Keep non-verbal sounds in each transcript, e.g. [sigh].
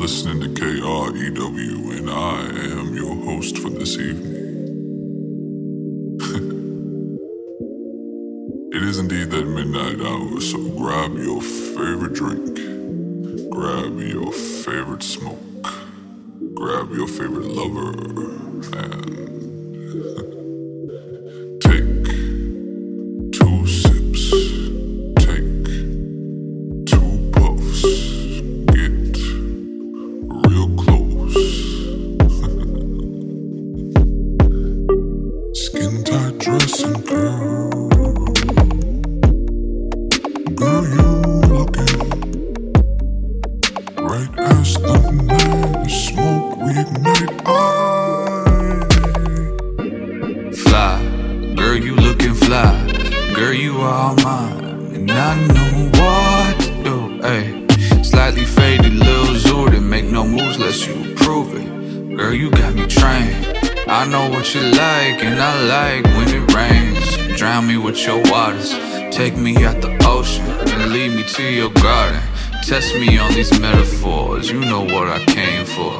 listening to KREW, and I am your host for this evening. [laughs] it is indeed that midnight hour, so grab your favorite drink, grab your favorite smoke, grab your favorite lover, and Girl, you looking right as upmade the smoke we ignored Fly, girl, you lookin' fly Girl, you are mine. And I know what a slightly faded little Zordin make no moves less you approve it. Girl, you got me trained. I know what you like, and I like when it rains. Drown me with your waters. Take me out the ocean and lead me to your garden. Test me on these metaphors. You know what I came for,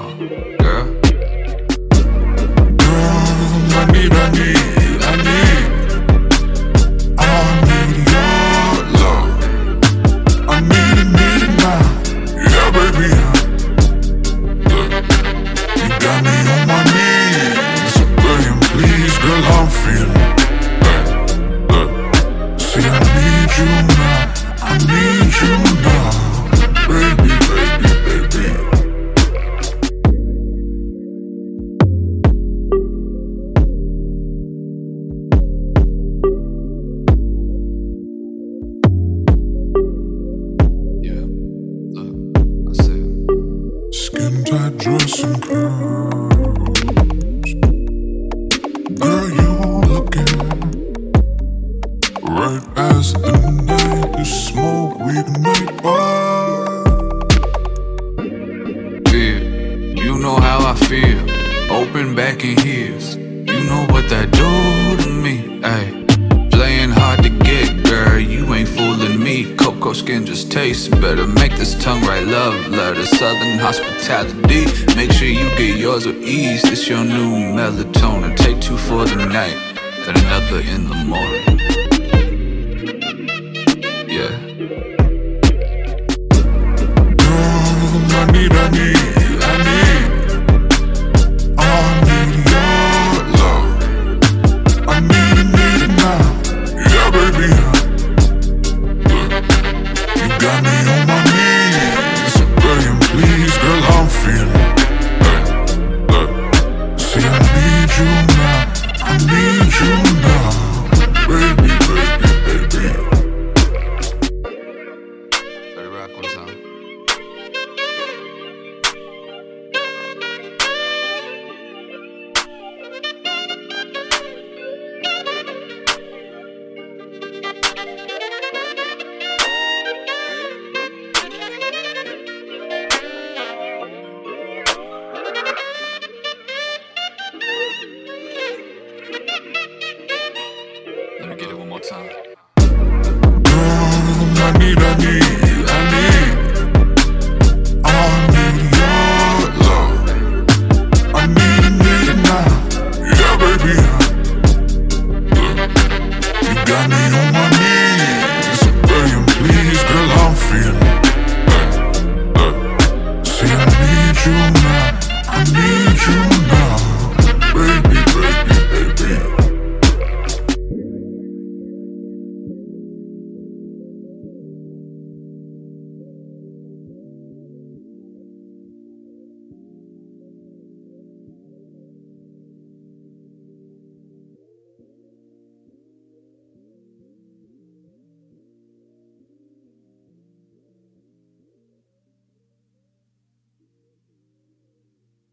girl. Girl, I need, I need, see, I need you now. I need you now, baby, baby, baby. Yeah, look, I said. Skin tight dressing curls. I feel. Open back in heels. You know what that do to me. Ay, playing hard to get, girl. You ain't fooling me. Cocoa skin just tastes better. Make this tongue right love letter. Southern hospitality. Make sure you get yours with ease. This your new melatonin. Take two for the night, then another in the morning. You